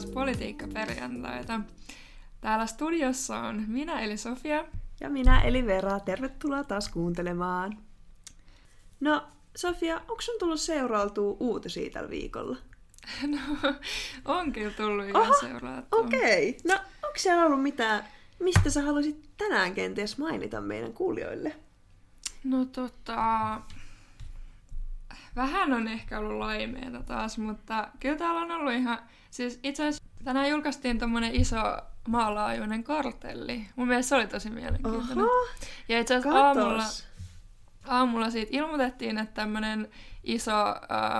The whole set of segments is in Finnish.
Taas Politiikka-perjantaita. Täällä studiossa on minä eli Sofia. Ja minä eli Vera. Tervetuloa taas kuuntelemaan. No, Sofia, onko sun tullut seurailtua uutisia tällä viikolla? No, on kyllä tullut ihan. Okei. Okay. No, onko siellä ollut mitään, mistä sä haluaisit tänään kenties mainita meidän kuulijoille? No tota, vähän on ehkä ollut laimeita taas, mutta kyllä täällä on ollut ihan... Siis itse asiassa tänään julkaistiin tommonen iso maalaajuinen kartelli. Mun mielestä se oli tosi mielenkiintoinen. Oho, ja itse asiassa aamulla, aamulla siitä ilmoitettiin, että tämmönen iso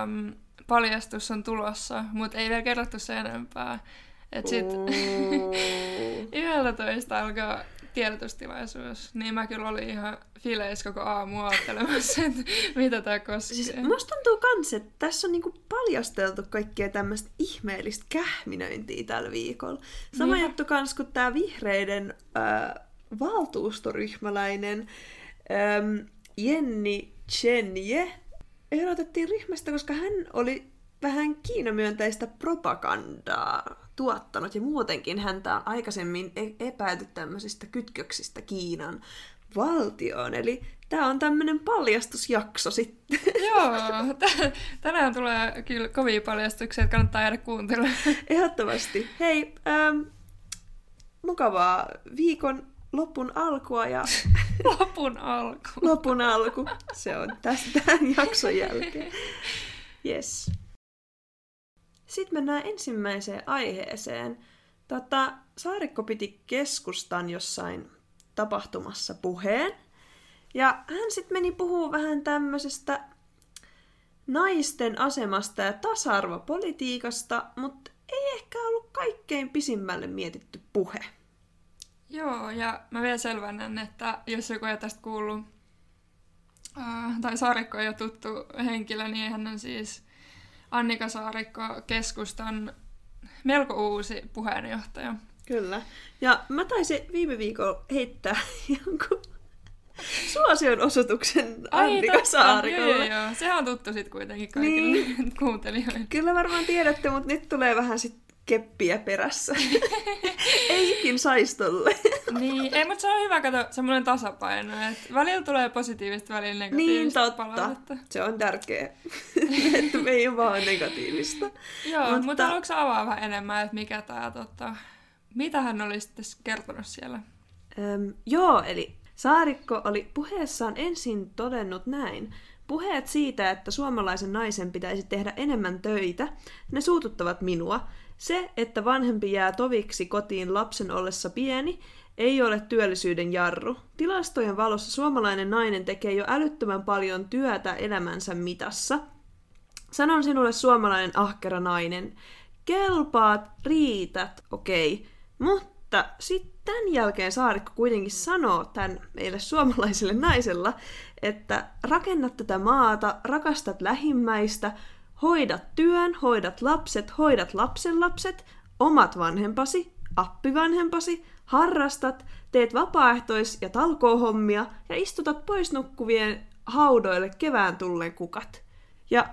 äm, paljastus on tulossa, mutta ei vielä kerrottu sen enempää. Et sit yhdeltä toista alkaa tiedotustilaisuus, niin mä kyllä olin ihan fileis koko aamu ajattelemassa, että mitä tämä koskee. Siis musta tuntuu kans, että tässä on niinku paljasteltu kaikkea tämmöistä ihmeellistä kähminöintiä tällä viikolla. Sama niin. juttu kans kuin tämä vihreiden äh, valtuustoryhmäläinen ähm, Jenni Chenje erotettiin ryhmästä, koska hän oli vähän kiinamyönteistä propagandaa tuottanut ja muutenkin häntä on aikaisemmin e- epäilty tämmöisistä kytköksistä Kiinan valtioon. Eli tämä on tämmöinen paljastusjakso sitten. Joo, t- tänään tulee kyllä kovia paljastuksia, että kannattaa jäädä kuuntelemaan. Ehdottomasti. Hei, ähm, mukavaa viikon lopun alkua ja... lopun alku. lopun alku. Se on tästä tämän jakson jälkeen. Yes. Sitten mennään ensimmäiseen aiheeseen. Tota, Saarikko piti keskustan jossain tapahtumassa puheen. Ja hän sitten meni puhuu vähän tämmöisestä naisten asemasta ja tasa-arvopolitiikasta, mutta ei ehkä ollut kaikkein pisimmälle mietitty puhe. Joo, ja mä vielä selvennän, että jos joku ei tästä kuullut, tai Saarikko ei ole tuttu henkilö, niin hän on siis Annika Saarikko keskustan melko uusi puheenjohtaja. Kyllä. Ja mä taisin viime viikolla heittää jonkun suosion osoituksen Annika Saarikolle. Joo, joo, joo. Sehän on tuttu sitten kuitenkin kaikille niin. kuuntelijoille. Kyllä varmaan tiedätte, mutta nyt tulee vähän sit keppiä perässä. ei ikin saistolle. niin, ei, mutta se on hyvä kato semmoinen tasapaino, että välillä tulee positiivista, välillä negatiivista Niin, totta. Palautetta. Se on tärkeä, että me ei ole vaan negatiivista. Joo, mutta, mutta haluatko avaa vähän enemmän, että mikä tämä, tota, mitä hän oli sitten kertonut siellä? Öm, joo, eli Saarikko oli puheessaan ensin todennut näin. Puheet siitä, että suomalaisen naisen pitäisi tehdä enemmän töitä, ne suututtavat minua. Se, että vanhempi jää toviksi kotiin lapsen ollessa pieni, ei ole työllisyyden jarru. Tilastojen valossa suomalainen nainen tekee jo älyttömän paljon työtä elämänsä mitassa. Sanon sinulle suomalainen ahkera nainen. Kelpaat, riität, okei. Okay. Mutta sitten tämän jälkeen Saarikko kuitenkin sanoo tämän meille suomalaiselle naisella, että rakennat tätä maata, rakastat lähimmäistä, hoidat työn, hoidat lapset, hoidat lapsenlapset, omat vanhempasi, appivanhempasi, harrastat, teet vapaaehtois- ja talkoohommia ja istutat pois nukkuvien haudoille kevään tulleen kukat. Ja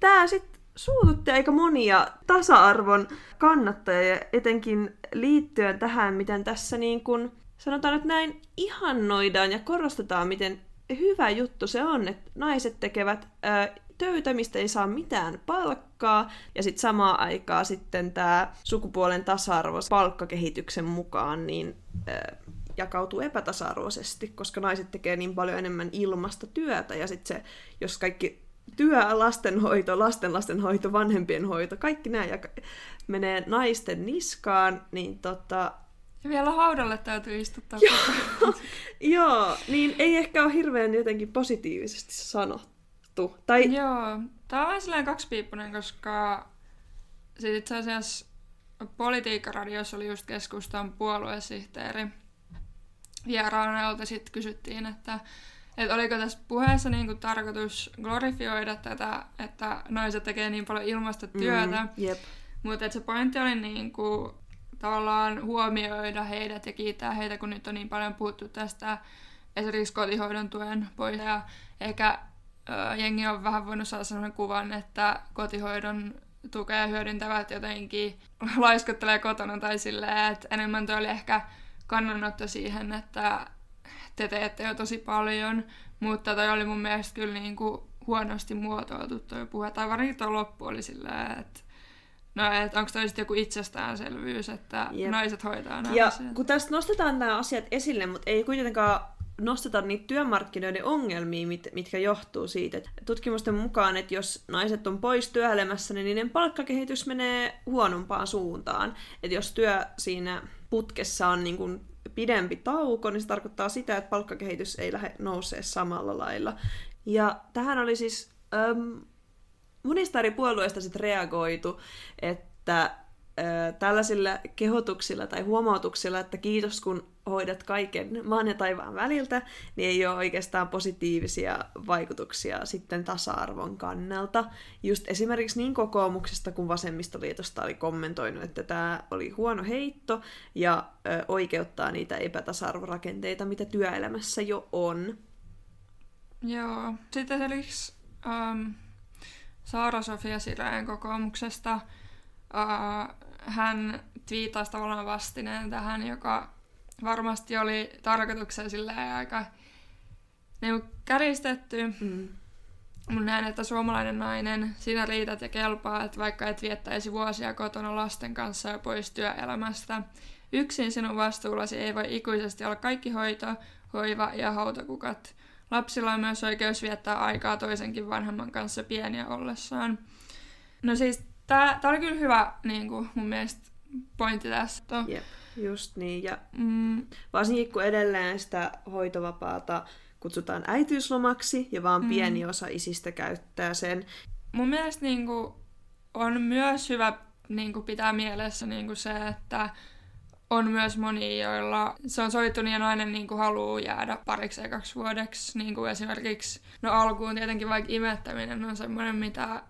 tää sitten suututti aika monia tasa-arvon kannattajia, etenkin liittyen tähän, miten tässä niin kun, sanotaan nyt näin, ihannoidaan ja korostetaan, miten hyvä juttu se on, että naiset tekevät ää, töitä, mistä ei saa mitään palkkaa, ja sitten samaan aikaan sitten tämä sukupuolen tasa-arvo palkkakehityksen mukaan niin ää, jakautuu epätasa-arvoisesti, koska naiset tekee niin paljon enemmän ilmasta työtä, ja sitten se, jos kaikki työ, lastenhoito, lastenlastenhoito, vanhempien hoito, kaikki nämä jak- menee naisten niskaan, niin tota... Ja vielä haudalle täytyy istuttaa. Joo, joo, niin ei ehkä ole hirveän jotenkin positiivisesti sanottu. Tai... Joo, tämä on vähän kaksipiippunen, koska siis itse asiassa Politiikkaradiossa oli just keskustan puoluesihteeri vieraana, jolta sitten kysyttiin, että että oliko tässä puheessa niinku tarkoitus glorifioida tätä, että naiset tekee niin paljon ilmastotyötä, mm, yep. mutta se pointti oli niinku, tavallaan huomioida heidät ja kiittää heitä, kun nyt on niin paljon puhuttu tästä esimerkiksi kotihoidon tuen pois. Ja ehkä jengi on vähän voinut saada sellaisen kuvan, että kotihoidon tukea hyödyntävät jotenkin laiskottelee kotona tai silleen, että enemmän toi oli ehkä kannanotto siihen, että te teette jo tosi paljon, mutta toi oli mun mielestä kyllä niin kuin huonosti muotoiltu toi puhe, tai varsinkin tuo loppu oli silleen, että No, että onko toi joku itsestäänselvyys, että Jep. naiset hoitaa nämä Ja asiat? kun tästä nostetaan nämä asiat esille, mutta ei kuitenkaan nosteta niitä työmarkkinoiden ongelmia, mit, mitkä johtuu siitä. Et tutkimusten mukaan, että jos naiset on pois työelämässä, niin niiden palkkakehitys menee huonompaan suuntaan. Että jos työ siinä putkessa on niin kuin pidempi tauko, niin se tarkoittaa sitä, että palkkakehitys ei lähde nousee samalla lailla. Ja tähän oli siis äm, monista eri puolueista sit reagoitu, että tällaisilla kehotuksilla tai huomautuksilla, että kiitos kun hoidat kaiken maan ja taivaan väliltä, niin ei ole oikeastaan positiivisia vaikutuksia sitten tasa-arvon kannalta. Just esimerkiksi niin kokoomuksesta kuin vasemmistoliitosta oli kommentoinut, että tämä oli huono heitto ja ö, oikeuttaa niitä epätasa-arvorakenteita, mitä työelämässä jo on. Joo. Sitten esimerkiksi um, Saara-Sofia Sireen kokoomuksesta uh, hän twiitasi tavallaan vastineen tähän, joka varmasti oli tarkoituksen silleen aika niin käristetty. Mm. Mun näen, että suomalainen nainen, sinä riität ja kelpaa, että vaikka et viettäisi vuosia kotona lasten kanssa ja pois työelämästä. Yksin sinun vastuullasi ei voi ikuisesti olla kaikki hoito, hoiva ja hautakukat. Lapsilla on myös oikeus viettää aikaa toisenkin vanhemman kanssa pieniä ollessaan. No siis tää, tää oli kyllä hyvä niin kuin, mun mielestä pointti tässä. Jep, just niin. Ja mm. varsinkin kun edelleen sitä hoitovapaata kutsutaan äitiyslomaksi ja vaan mm. pieni osa isistä käyttää sen. Mun mielestä niin kuin, on myös hyvä niin kuin, pitää mielessä niin kuin se, että on myös moni, joilla se on sovittu niin ja nainen niin kuin haluaa jäädä pariksi ekaksi vuodeksi. Niin kuin esimerkiksi, no alkuun tietenkin vaikka imettäminen on semmoinen, mitä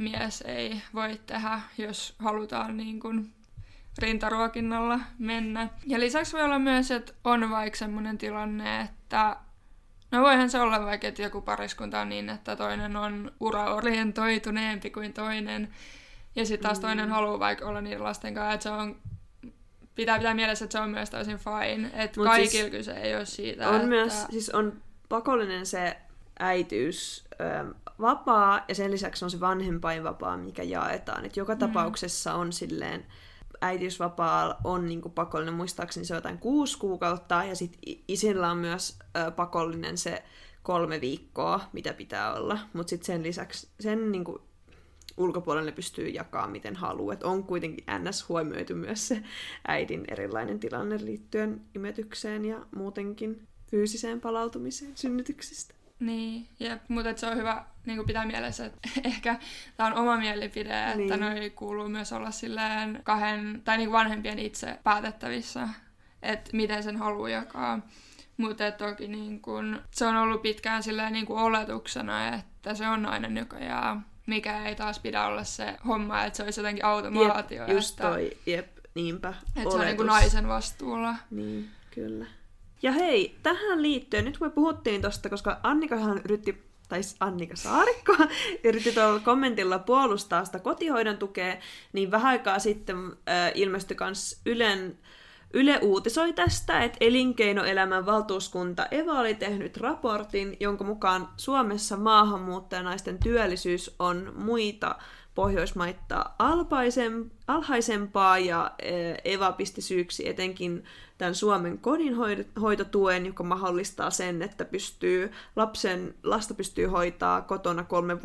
mies ei voi tehdä, jos halutaan niin kuin rintaruokinnalla mennä. Ja lisäksi voi olla myös, että on vaikka semmoinen tilanne, että No voihan se olla vaikka, että joku pariskunta on niin, että toinen on uraorientoituneempi kuin toinen. Ja sitten taas toinen mm. haluaa vaikka olla niiden lasten kanssa, että se on pitää pitää mielessä, että se on myös täysin fine. Että kaikilla siis kyse ei ole siitä. On että... myös, siis on pakollinen se äityys, ö, vapaa ja sen lisäksi on se vanhempainvapaa, mikä jaetaan. Et joka mm. tapauksessa on silleen, äitiysvapaa on niin kuin pakollinen, muistaakseni se on jotain kuusi kuukautta, ja sitten isillä on myös ö, pakollinen se kolme viikkoa, mitä pitää olla, mutta sitten sen lisäksi sen niin kuin, ulkopuolelle pystyy jakaa miten haluaa. Et on kuitenkin ns. huomioitu myös se äidin erilainen tilanne liittyen imetykseen ja muutenkin fyysiseen palautumiseen synnytyksistä. Niin, jep, mutta se on hyvä niin pitää mielessä, että ehkä tämä on oma mielipide, niin. että noi kuuluu myös olla silleen kahden, tai niin vanhempien itse päätettävissä, että miten sen haluaa jakaa. Mutta toki niin kun, se on ollut pitkään silleen niin oletuksena, että se on nainen, joka jää, mikä ei taas pidä olla se homma, että se olisi jotenkin automaatio. Jep, just että, toi, jep, niinpä. Että se on niin naisen vastuulla. Niin, kyllä. Ja hei, tähän liittyen, nyt me puhuttiin tosta, koska Annikahan yritti, tai Annika Saarikko, yritti tuolla kommentilla puolustaa sitä kotihoidon tukea, niin vähän aikaa sitten äh, ilmestyi myös Ylen Yle uutisoi tästä, että elinkeinoelämän valtuuskunta EVA oli tehnyt raportin, jonka mukaan Suomessa maahanmuuttajanaisten työllisyys on muita Pohjoismaita alhaisempaa ja e, Eva pisti syyksi etenkin tämän Suomen kodinhoitotuen, joka mahdollistaa sen, että pystyy, lapsen, lasta pystyy hoitaa kotona kolme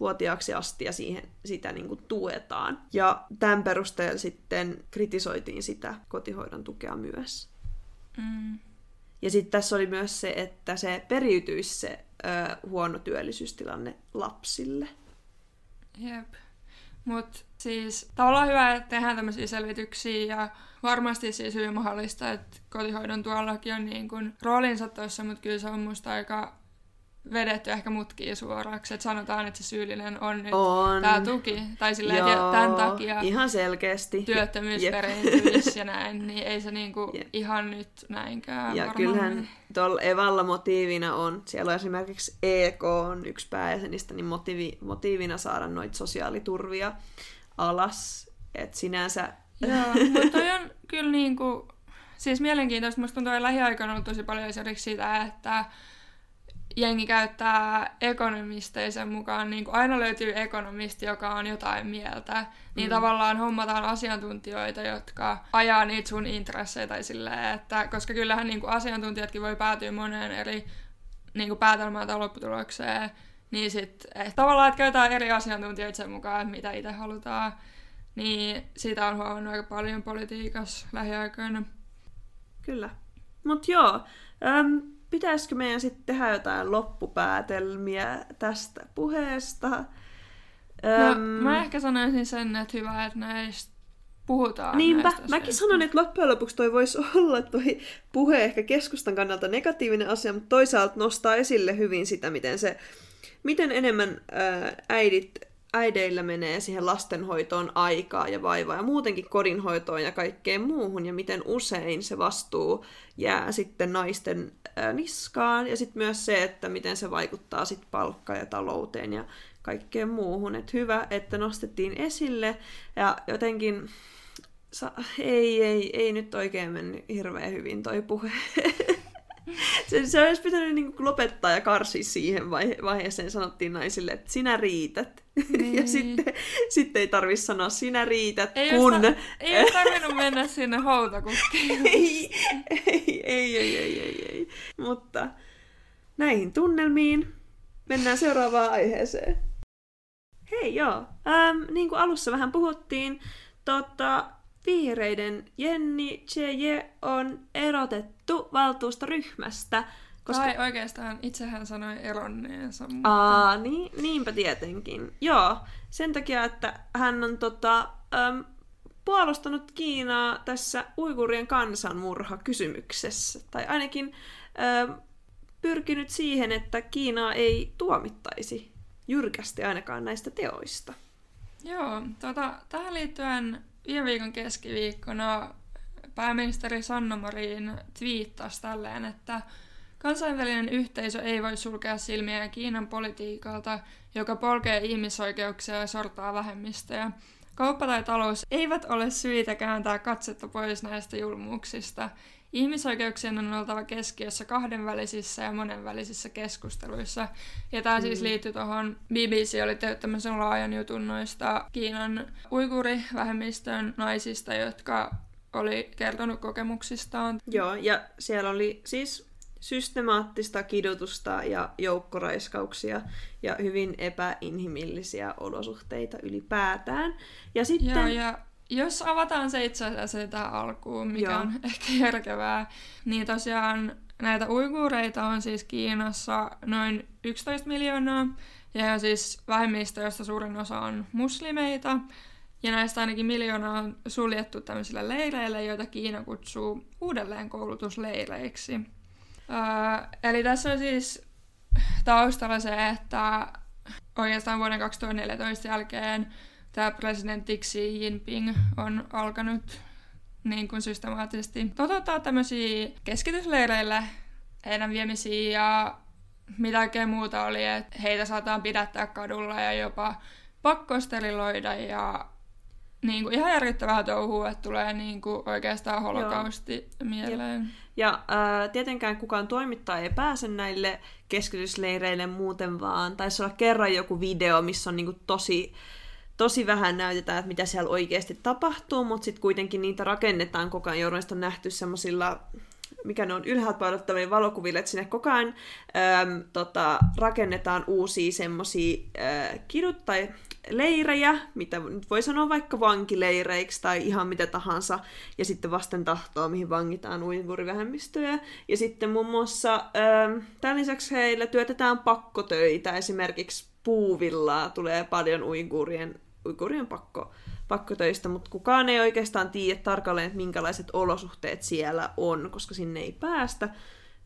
vuotiaaksi asti ja siihen, sitä niin kuin tuetaan. Ja tämän perusteella sitten kritisoitiin sitä kotihoidon tukea myös. Mm. Ja sitten tässä oli myös se, että se periytyisi se ö, huono työllisyystilanne lapsille. Jep. Mutta siis tavallaan hyvä, että tehdään tämmöisiä selvityksiä ja varmasti siis hyvin mahdollista, että kotihoidon tuollakin on niin kuin roolinsa tuossa, mutta kyllä se on musta aika vedetty ehkä mutkiin suoraksi, että sanotaan, että se syyllinen on nyt on. tämä tuki, tai silleen, Joo, tämän takia ihan selkeästi. työttömyys Jep. perääntyisi ja näin, niin ei se niinku ihan nyt näinkään Ja varmaan. kyllähän tuolla Evalla motiivina on, siellä on esimerkiksi EK on yksi pääjäsenistä, niin motiivi, motiivina saada noita sosiaaliturvia alas. Et sinänsä... Joo, mutta on kyllä niinku, siis mielenkiintoista. Musta tuntuu, että lähiaikoina on ollut tosi paljon esimerkiksi sitä, että jengi käyttää ekonomisteisen mukaan, niin aina löytyy ekonomisti, joka on jotain mieltä, niin mm. tavallaan hommataan asiantuntijoita, jotka ajaa niitä sun intresseitä tai silleen, että, koska kyllähän niin kuin asiantuntijatkin voi päätyä moneen eri niin kuin päätelmään tai lopputulokseen, niin sit, eh, tavallaan, että käytetään eri asiantuntijoita sen mukaan, mitä itse halutaan, niin siitä on huomannut aika paljon politiikassa lähiaikoina. Kyllä. Mutta joo, äm, pitäisikö meidän sitten tehdä jotain loppupäätelmiä tästä puheesta? No, Öm... mä ehkä sanoisin sen, että hyvä, että näistä puhutaan. Niinpä, mäkin sanon, että loppujen lopuksi toi voisi olla toi puhe ehkä keskustan kannalta negatiivinen asia, mutta toisaalta nostaa esille hyvin sitä, miten se, miten enemmän ää, äidit äideillä menee siihen lastenhoitoon aikaa ja vaivaa ja muutenkin kodinhoitoon ja kaikkeen muuhun ja miten usein se vastuu jää sitten naisten ää, niskaan ja sitten myös se, että miten se vaikuttaa sitten palkka- ja talouteen ja kaikkeen muuhun. Et hyvä, että nostettiin esille ja jotenkin sa- ei, ei, ei nyt oikein mennyt hirveän hyvin toi puhe. se, se olisi pitänyt niin lopettaa ja karsia siihen vaihe- vaiheeseen. Sanottiin naisille, että sinä riität. Niin. ja sitten, sitten ei tarvitse sanoa sinä riität, ei kun... Osta, ei olisi tarvinnut mennä sinne hautakukkiin. ei, ei, ei, ei, ei, ei, ei. Mutta näihin tunnelmiin mennään seuraavaan aiheeseen. Hei joo, ähm, niin kuin alussa vähän puhuttiin, tota, vihreiden Jenni Cheje on erotettu valtuustoryhmästä. Koska... Tai oikeastaan itsehän sanoi eronneensa. Mutta... Aa, niin, niinpä tietenkin. Joo, sen takia, että hän on tota, äm, puolustanut Kiinaa tässä uigurien kansanmurha kysymyksessä. Tai ainakin äm, pyrkinyt siihen, että Kiinaa ei tuomittaisi jyrkästi ainakaan näistä teoista. Joo, tota, tähän liittyen viime viikon keskiviikkona pääministeri Sanna Marin twiittasi tälleen, että kansainvälinen yhteisö ei voi sulkea silmiä Kiinan politiikalta, joka polkee ihmisoikeuksia ja sortaa vähemmistöjä. Kauppa tai talous eivät ole syitä kääntää katsetta pois näistä julmuuksista. Ihmisoikeuksien on oltava keskiössä kahdenvälisissä ja monenvälisissä keskusteluissa. Ja tämä siis mm. siis liittyy tuohon, BBC oli tehnyt tämmöisen laajan jutun noista Kiinan uigurivähemmistön naisista, jotka oli kertonut kokemuksistaan. Joo, ja siellä oli siis systemaattista kidutusta ja joukkoraiskauksia ja hyvin epäinhimillisiä olosuhteita ylipäätään. Ja sitten... Joo, ja jos avataan se itse asiassa tähän alkuun, mikä Joo. on ehkä järkevää, niin tosiaan näitä uiguureita on siis Kiinassa noin 11 miljoonaa, ja siis vähemmistö, josta suurin osa on muslimeita, ja näistä ainakin miljoonaa on suljettu tämmöisille leireille, joita Kiina kutsuu uudelleen koulutusleireiksi. Öö, eli tässä on siis taustalla se, että oikeastaan vuoden 2014 jälkeen tämä presidentti Xi Jinping on alkanut niin kuin systemaattisesti toteuttaa tämmöisiä keskitysleireille heidän viemisiä ja mitä oikein muuta oli, että heitä saataan pidättää kadulla ja jopa pakkosteriloida ja niin kuin ihan järkyttävää touhua, että tulee niin kuin oikeastaan holokausti Joo. mieleen. Jep. Ja ää, tietenkään kukaan toimittaja ei pääse näille keskitysleireille muuten vaan. Taisi olla kerran joku video, missä on niin kuin tosi tosi vähän näytetään, että mitä siellä oikeasti tapahtuu, mutta sitten kuitenkin niitä rakennetaan koko ajan. Joudun on nähty semmoisilla mikä ne on ylhäältä painottavia valokuville, että sinne koko ajan äm, tota, rakennetaan uusia semmoisia äh, kidut tai leirejä, mitä nyt voi sanoa vaikka vankileireiksi tai ihan mitä tahansa, ja sitten vasten tahtoa, mihin vangitaan uigurivähemmistöjä. Ja sitten muun muassa ähm, tämän lisäksi heille työtetään pakkotöitä, esimerkiksi puuvillaa tulee paljon uigurien uikurien pakko, pakkotöistä, mutta kukaan ei oikeastaan tiedä tarkalleen, että minkälaiset olosuhteet siellä on, koska sinne ei päästä,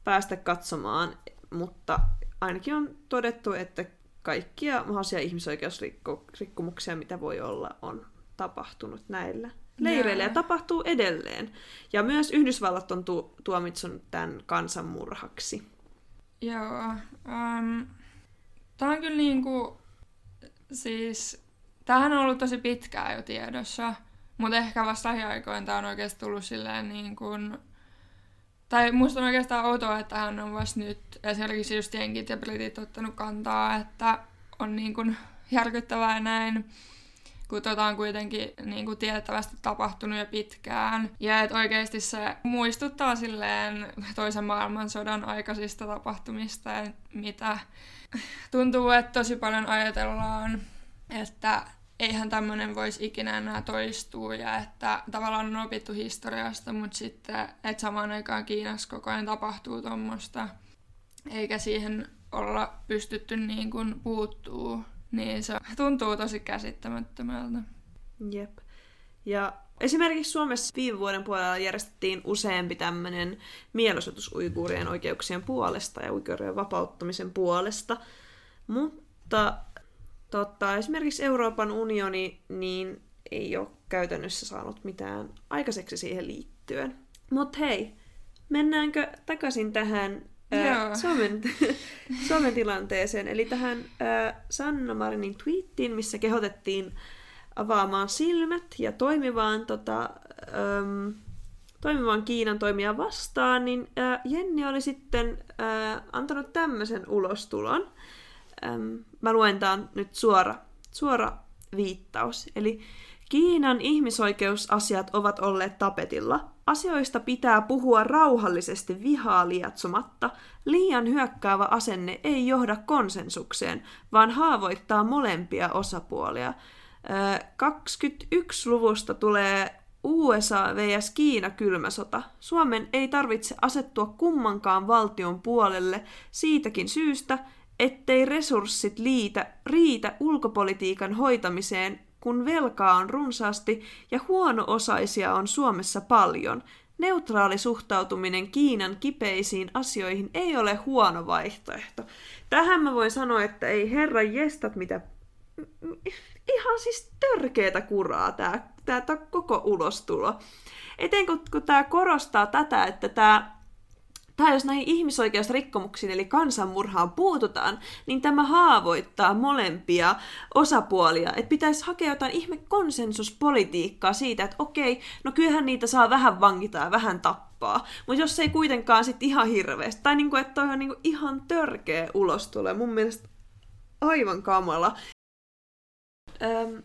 päästä katsomaan, mutta ainakin on todettu, että kaikkia mahdollisia ihmisoikeusrikkomuksia, mitä voi olla, on tapahtunut näillä leireillä ja tapahtuu edelleen. Ja myös Yhdysvallat on tu- tuomitsunut tämän kansanmurhaksi. Joo. Um, tämä on kyllä niinku, siis tämähän on ollut tosi pitkään jo tiedossa, mutta ehkä vasta lähiaikoin tämä on oikeasti tullut silleen niin kuin... Tai musta on oikeastaan outoa, että hän on vasta nyt esimerkiksi just jenkit ja britit ottanut kantaa, että on niin kuin järkyttävää näin kun tota on kuitenkin niin kuin tiettävästi tapahtunut jo pitkään. Ja että oikeasti se muistuttaa silleen toisen maailmansodan aikaisista tapahtumista, mitä tuntuu, että tosi paljon ajatellaan, että eihän tämmöinen voisi ikinä enää toistua ja että tavallaan on opittu historiasta, mutta sitten, että samaan aikaan Kiinassa koko ajan tapahtuu tuommoista, eikä siihen olla pystytty niin kuin puuttuu niin, se tuntuu tosi käsittämättömältä. Jep. Ja esimerkiksi Suomessa viime vuoden puolella järjestettiin useampi tämmöinen mielenosoitus uiguurien oikeuksien puolesta ja uiguurien vapauttamisen puolesta. Mutta totta, esimerkiksi Euroopan unioni niin ei ole käytännössä saanut mitään aikaiseksi siihen liittyen. Mutta hei, mennäänkö takaisin tähän ää, Suomen, Suomen tilanteeseen, eli tähän ää, Sanna Marinin tweettiin, missä kehotettiin avaamaan silmät ja toimivaan, tota, äm, toimivaan Kiinan toimia vastaan, niin ää, Jenni oli sitten ää, antanut tämmöisen ulostulon. Äm, mä luen tämän nyt suora, suora viittaus. Eli Kiinan ihmisoikeusasiat ovat olleet tapetilla. Asioista pitää puhua rauhallisesti vihaa lietsomatta. Liian hyökkäävä asenne ei johda konsensukseen, vaan haavoittaa molempia osapuolia. 21-luvusta tulee USA vs. Kiina kylmäsota. Suomen ei tarvitse asettua kummankaan valtion puolelle siitäkin syystä, ettei resurssit liitä, riitä ulkopolitiikan hoitamiseen kun velkaa on runsaasti ja huono-osaisia on Suomessa paljon, neutraali suhtautuminen Kiinan kipeisiin asioihin ei ole huono vaihtoehto. Tähän mä voin sanoa, että ei herra jestat mitä... Ihan siis törkeetä kuraa tää, tää, tää koko ulostulo. Eten kun, tämä korostaa tätä, että tämä tai jos näihin ihmisoikeusrikkomuksiin eli kansanmurhaan puututaan, niin tämä haavoittaa molempia osapuolia. Että pitäisi hakea jotain ihme konsensuspolitiikkaa siitä, että okei, no kyllähän niitä saa vähän vangita ja vähän tappaa. Mutta jos ei kuitenkaan sitten ihan hirveästi. Tai niinku, että toi on niinku ihan törkeä ulostulo. Mun mielestä aivan kamala. Öm,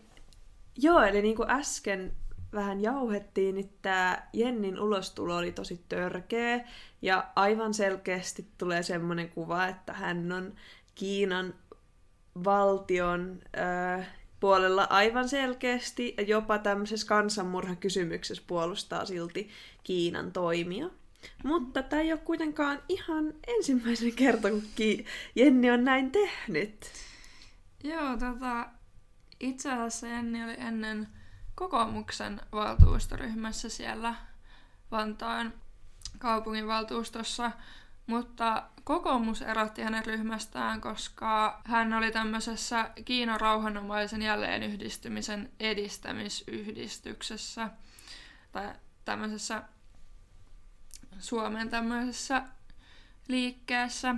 joo, eli niin kuin äsken vähän jauhettiin, niin tämä Jennin ulostulo oli tosi törkeä. Ja aivan selkeästi tulee semmoinen kuva, että hän on Kiinan valtion äh, puolella aivan selkeästi ja jopa tämmöisessä kansanmurhakysymyksessä puolustaa silti Kiinan toimia. Mutta tämä ei ole kuitenkaan ihan ensimmäisen kerta, kun Ki- Jenni on näin tehnyt. Joo, tota, itse asiassa Jenni oli ennen kokoomuksen valtuustoryhmässä siellä Vantaan kaupunginvaltuustossa, mutta kokoomus erotti hänen ryhmästään, koska hän oli tämmöisessä Kiinan rauhanomaisen jälleenyhdistymisen edistämisyhdistyksessä tai tämmöisessä Suomen tämmöisessä liikkeessä.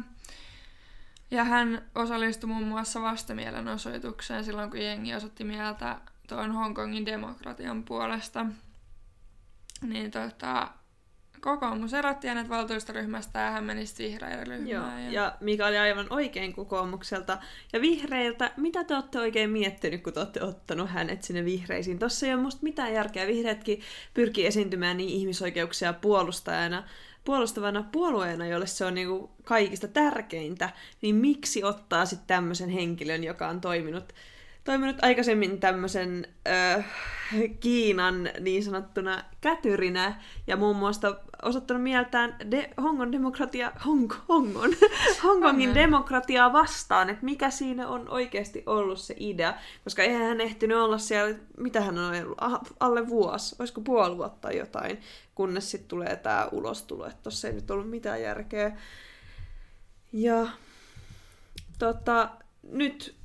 Ja hän osallistui muun muassa vastamielenosoitukseen silloin, kun jengi osoitti mieltä tuon Hongkongin demokratian puolesta. Niin tota, kokoomus erotti hänet valtuustoryhmästä ja hän meni vihreiden ryhmään. Joo, ja... ja mikä oli aivan oikein kokoomukselta. Ja vihreiltä, mitä te olette oikein miettinyt, kun te olette ottanut hänet sinne vihreisiin? Tossa ei ole musta mitään järkeä. Vihreätkin pyrkii esiintymään niin ihmisoikeuksia puolustajana, puolustavana puolueena, jolle se on niinku kaikista tärkeintä, niin miksi ottaa sitten tämmöisen henkilön, joka on toiminut toiminut aikaisemmin tämmöisen äh, Kiinan niin sanottuna kätyrinä ja muun muassa osoittanut mieltään de- Hongon demokratia, Hong, Hongon, Hongkongin demokratiaa vastaan, että mikä siinä on oikeasti ollut se idea, koska eihän hän ehtinyt olla siellä, mitä hän on ollut, alle vuosi, olisiko puoli vuotta jotain, kunnes sitten tulee tämä ulostulo, että tossa ei nyt ollut mitään järkeä. Ja tota, nyt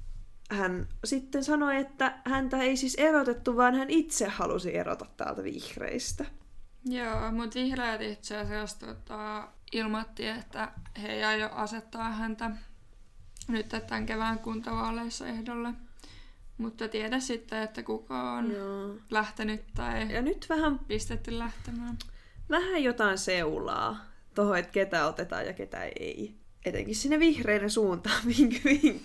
hän sitten sanoi, että häntä ei siis erotettu, vaan hän itse halusi erota täältä vihreistä. Joo, mutta vihreät itse asiassa tota, ilmoitti, että he ei aio asettaa häntä nyt tämän kevään kuntavaaleissa ehdolle. Mutta tiedä sitten, että kuka on Joo. lähtenyt tai Ja nyt vähän, pistetty lähtemään. vähän jotain seulaa tuohon, että ketä otetaan ja ketä ei. Etenkin sinne vihreiden suuntaan, vink vink.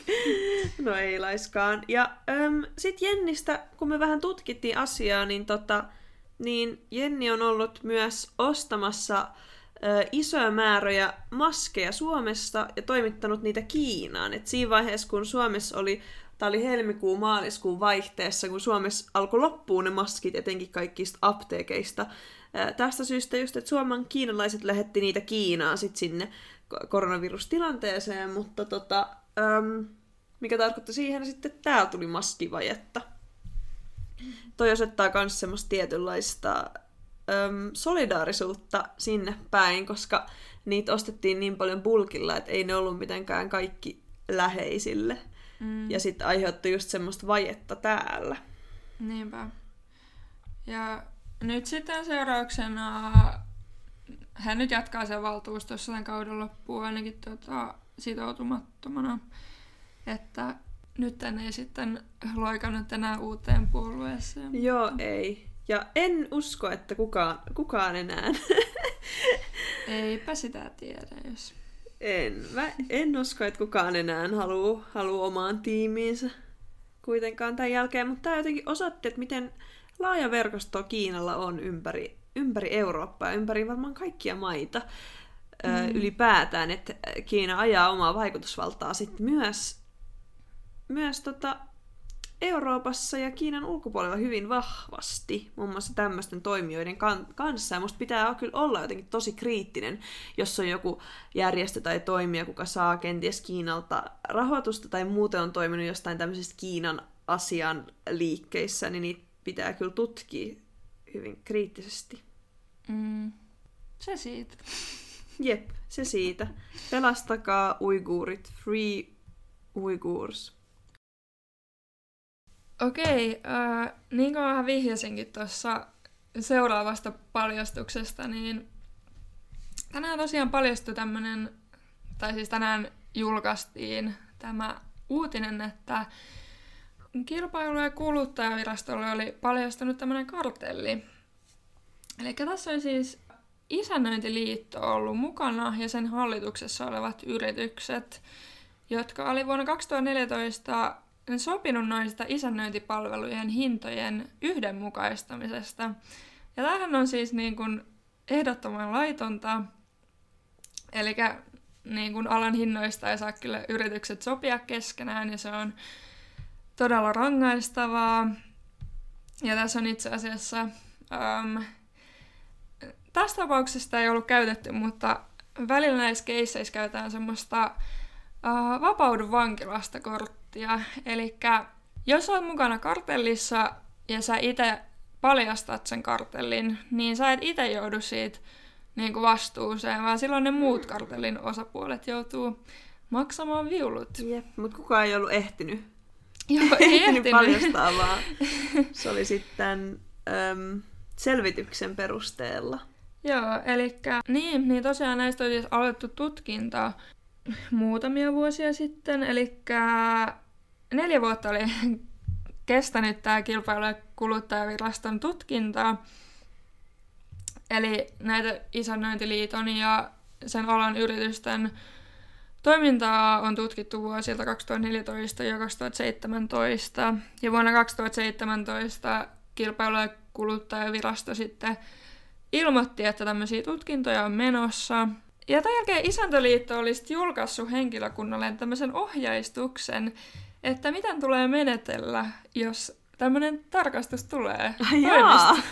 No ei laiskaan. Ja äm, sit Jennistä, kun me vähän tutkittiin asiaa, niin, tota, niin Jenni on ollut myös ostamassa ö, isoja määriä maskeja Suomesta ja toimittanut niitä Kiinaan. Et siinä vaiheessa, kun Suomessa oli, tämä oli helmikuun maaliskuun vaihteessa, kun Suomessa alkoi loppuun ne maskit, etenkin kaikista apteekeista. Tästä syystä just, että Suomen kiinalaiset lähetti niitä Kiinaan sit sinne koronavirustilanteeseen, mutta tota, äm, mikä tarkoitti siihen sitten, täällä tuli maskivajetta. Toi osoittaa myös semmoista tietynlaista äm, solidaarisuutta sinne päin, koska niitä ostettiin niin paljon bulkilla, että ei ne ollut mitenkään kaikki läheisille. Mm. Ja sitten aiheutti just semmoista vajetta täällä. Niinpä. Ja nyt sitten seurauksena hän nyt jatkaa sen valtuustossa tämän kauden loppuun ainakin tota, sitoutumattomana, että nyt ei sitten loikannut enää uuteen puolueeseen. Joo, ei. Ja en usko, että kukaan, kukaan enää. Eipä sitä tiedä, jos... en. Mä en usko, että kukaan enää haluaa haluu omaan tiimiinsä kuitenkaan tämän jälkeen, mutta tämä jotenkin osoitti, että miten laaja verkosto Kiinalla on ympäri, ympäri Eurooppaa ja ympäri varmaan kaikkia maita mm. ylipäätään, että Kiina ajaa omaa vaikutusvaltaa sitten myös, myös tota Euroopassa ja Kiinan ulkopuolella hyvin vahvasti, muun muassa tämmöisten toimijoiden kan- kanssa. Ja musta pitää kyllä olla jotenkin tosi kriittinen, jos on joku järjestö tai toimija, kuka saa kenties Kiinalta rahoitusta tai muuten on toiminut jostain tämmöisistä Kiinan asian liikkeissä, niin niitä pitää kyllä tutkia hyvin kriittisesti. Mm. Se siitä. Jep, se siitä. Pelastakaa uiguurit. Free Uigurs. Okei, äh, niin kuin vähän vihjasinkin tuossa seuraavasta paljastuksesta, niin tänään tosiaan paljastui tämmöinen, tai siis tänään julkaistiin tämä uutinen, että kilpailu- ja kuluttajavirastolle oli paljastunut tämmöinen kartelli. Eli tässä on siis isännöintiliitto ollut mukana ja sen hallituksessa olevat yritykset, jotka oli vuonna 2014 sopinut noista isännöintipalvelujen hintojen yhdenmukaistamisesta. Ja tämähän on siis niin kuin ehdottoman laitonta, eli niin kuin alan hinnoista ei saa kyllä yritykset sopia keskenään, ja se on todella rangaistavaa. Ja tässä on itse asiassa, ähm, tässä tapauksessa ei ollut käytetty, mutta välillä näissä keisseissä käytetään semmoista äh, vapaudu vankilasta korttia. Eli jos olet mukana kartellissa ja sä itse paljastat sen kartellin, niin sä et itse joudu siitä niin kuin vastuuseen, vaan silloin ne muut kartellin osapuolet joutuu maksamaan viulut. Jep, mutta kukaan ei ollut ehtinyt Joo, ei ehtinyt ehtinyt. paljastaa, vaan se oli sitten äm, selvityksen perusteella. Joo, eli niin, niin tosiaan näistä on siis aloitettu tutkinta muutamia vuosia sitten, eli neljä vuotta oli kestänyt tämä kilpailu- ja kuluttajaviraston tutkinta. Eli näitä isännöintiliiton ja sen alan yritysten toimintaa on tutkittu vuosilta 2014 ja 2017. Ja vuonna 2017 kilpailu- ja kuluttajavirasto sitten ilmoitti, että tämmöisiä tutkintoja on menossa. Ja tämän jälkeen Isäntöliitto oli sitten julkaissut henkilökunnalle tämmöisen ohjeistuksen, että miten tulee menetellä, jos tämmöinen tarkastus tulee. Toimistoon.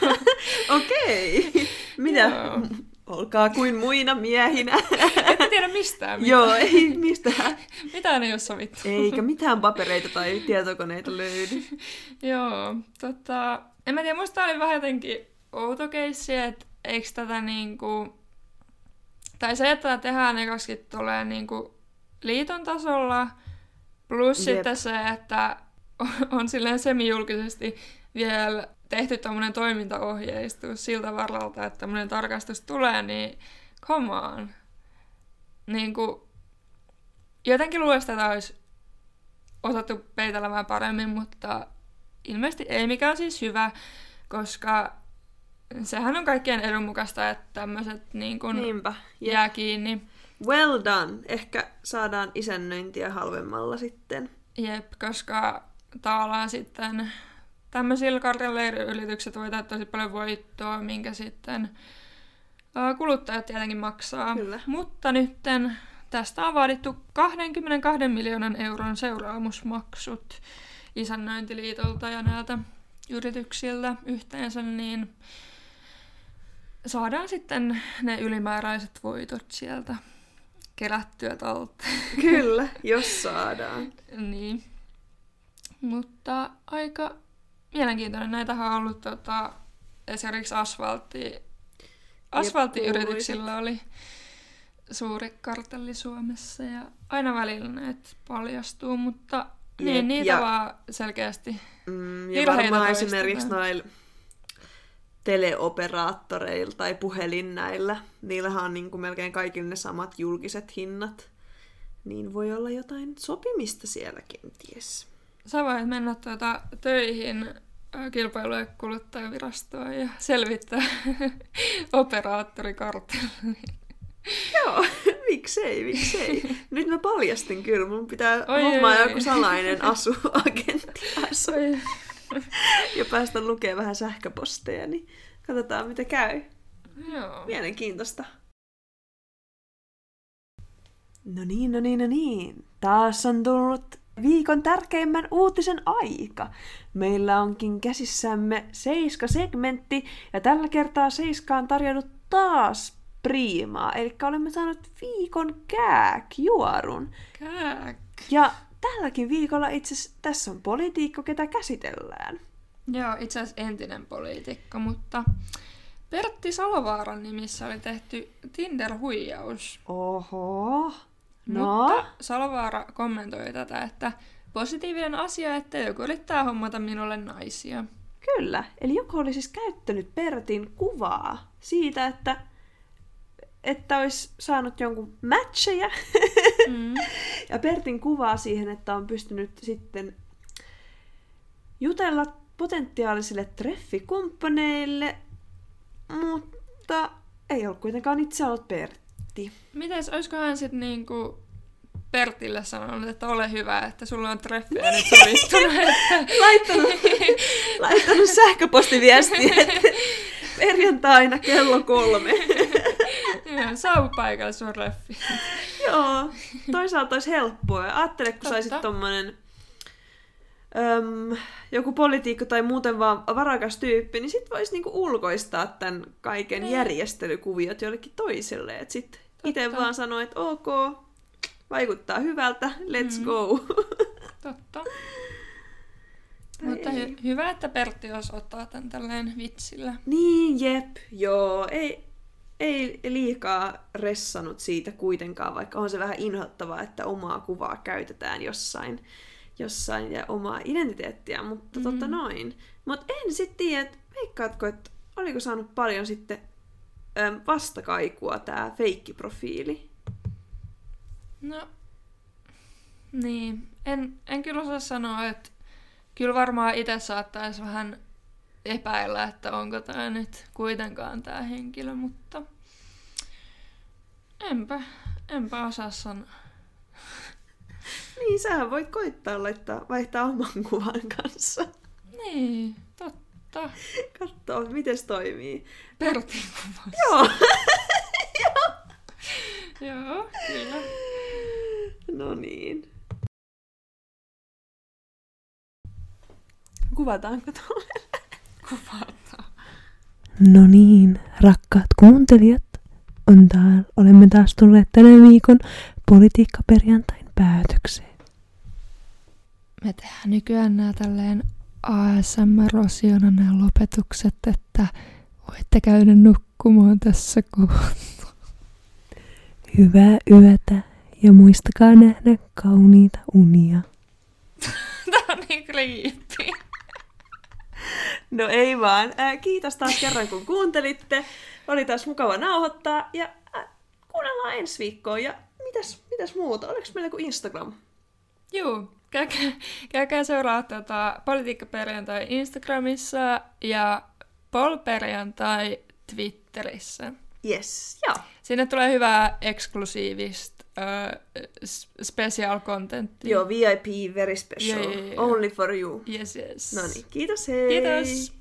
okei. Joo. Olkaa kuin muina miehinä. Ette tiedä mistään mitään. Joo, ei mistään. Mitään ei ole sovittu. Eikä mitään papereita tai tietokoneita löydy. Joo, tota, en mä tiedä, musta oli vähän jotenkin outo keissi, että eikö tätä niinku, tai se, että tätä tehdään ekaksi tulee niinku liiton tasolla, plus Jep. sitten se, että on silleen semijulkisesti vielä tehty tämmöinen toimintaohjeistus siltä varalta, että tämmöinen tarkastus tulee, niin come on. Niin kuin, jotenkin luulen, että tämä olisi osattu peitelemään paremmin, mutta ilmeisesti ei mikään siis hyvä, koska sehän on kaikkien edun mukaista, että tämmöiset niin kun Niinpä. Jep. jää kiinni. Well done. Ehkä saadaan isännöintiä halvemmalla sitten. Jep, koska tavallaan sitten tämmöisillä kartelleiriyritykset voi tehdä tosi paljon voittoa, minkä sitten kuluttajat tietenkin maksaa. Kyllä. Mutta nytten tästä on vaadittu 22 miljoonan euron seuraamusmaksut isännöintiliitolta ja näiltä yrityksiltä yhteensä, niin saadaan sitten ne ylimääräiset voitot sieltä kerättyä talteen. Kyllä, jos saadaan. Niin. Mutta aika mielenkiintoinen. Näitähän on ollut tota, esimerkiksi asfaltti, asfalttiyrityksillä oli suuri kartelli Suomessa ja aina välillä näitä paljastuu, mutta niin, Jep, niitä ja- vaan selkeästi. Mm, ja varmaan esimerkiksi noilla teleoperaattoreilla tai puhelinnäillä, niillähän on niin kuin melkein kaikilla ne samat julkiset hinnat. Niin voi olla jotain sopimista siellä kenties. Sä voit mennä tuota, töihin kilpailu- ja kuluttajavirastoon ja selvittää operaattorikarttelin. Joo, miksei, miksei. Nyt mä paljastin kyllä, mun pitää Oi, hommaa oi, oi. joku salainen asuagentti asu ja päästä lukemaan vähän sähköposteja, niin katsotaan mitä käy. Joo. Mielenkiintoista. No niin, no niin, no niin. Taas on tullut viikon tärkeimmän uutisen aika. Meillä onkin käsissämme Seiska-segmentti, ja tällä kertaa Seiska on tarjonnut taas priimaa, eli olemme saaneet viikon kääkjuorun. Kääk. Ja tälläkin viikolla itse tässä on politiikko, ketä käsitellään. Joo, itse asiassa entinen poliitikko, mutta Pertti Salovaaran nimissä oli tehty Tinder-huijaus. Oho. No, Mutta Salovaara kommentoi tätä, että positiivinen asia, että joku yrittää hommata minulle naisia. Kyllä. Eli joku oli siis käyttänyt Pertin kuvaa siitä, että, että olisi saanut jonkun matcheja. Mm. ja Pertin kuvaa siihen, että on pystynyt sitten jutella potentiaalisille treffikumppaneille, mutta ei ollut kuitenkaan itse ollut Pertti. Mites, olisiko hän sitten niinku Pertille sanonut, että ole hyvä, että sulla on treffejä nyt sovittunut, että Laittanut, laittanut sähköpostiviestiä, että perjantaina kello kolme. joo, saavu paikalle sun treffi. Joo, toisaalta olisi helppoa. Ajattele, kun Totta. saisit tommonen öm, joku poliitikko tai muuten vaan varakas tyyppi, niin sit vois niinku ulkoistaa tämän kaiken Niin. järjestelykuviot jollekin toiselle. Et sit itse vaan sanoo, että ok, vaikuttaa hyvältä, let's Mm. go. Totta. Tai Mutta hy- hyvä, että Pertti os ottaa tän tälleen vitsillä. Niin, jep, joo, ei, ei liikaa ressanut siitä kuitenkaan, vaikka on se vähän inhottavaa, että omaa kuvaa käytetään jossain, jossain ja omaa identiteettiä, mutta mm. totta noin. Mutta en sitten tiedä, että veikkaatko, että oliko saanut paljon sitten äm, vastakaikua tämä feikkiprofiili? No, niin. En, en kyllä osaa sanoa, että kyllä varmaan itse saattaisi vähän epäillä, että onko tämä nyt kuitenkaan tämä henkilö, mutta enpä, enpä osaa sanoa. Niin, sähän voit koittaa laittaa, vaihtaa oman kuvan kanssa. Niin, totta. Katsoa, miten toimii. Pertin kuva. Joo. Joo, kyllä. No niin. Kuvataanko tuolle? Kuvataan. No niin, rakkaat kuuntelijat, on täällä, olemme taas tulleet tänä viikon politiikkaperjantain päätökseen. Me tehdään nykyään nämä tälleen ASMR-osiona nämä lopetukset, että voitte käydä nukkumaan tässä kohtaa. Hyvää yötä ja muistakaa nähdä kauniita unia. Tää on niin creepy. No ei vaan. Ää, kiitos taas kerran kun kuuntelitte. Oli taas mukava nauhoittaa ja ää, kuunnellaan ensi viikkoon. Ja mitäs, mitäs muuta? Oliko meillä joku Instagram? Juu, käykää, käykää seuraa tota, Politiikkaperjantai Instagramissa ja Polperjantai Twitterissä. Yes, joo. Sinne tulee hyvää eksklusiivista uh, special contenttia. Joo, VIP, very special. Joo, joo, joo. Only for you. Yes, yes. No niin, kiitos hei! Kiitos!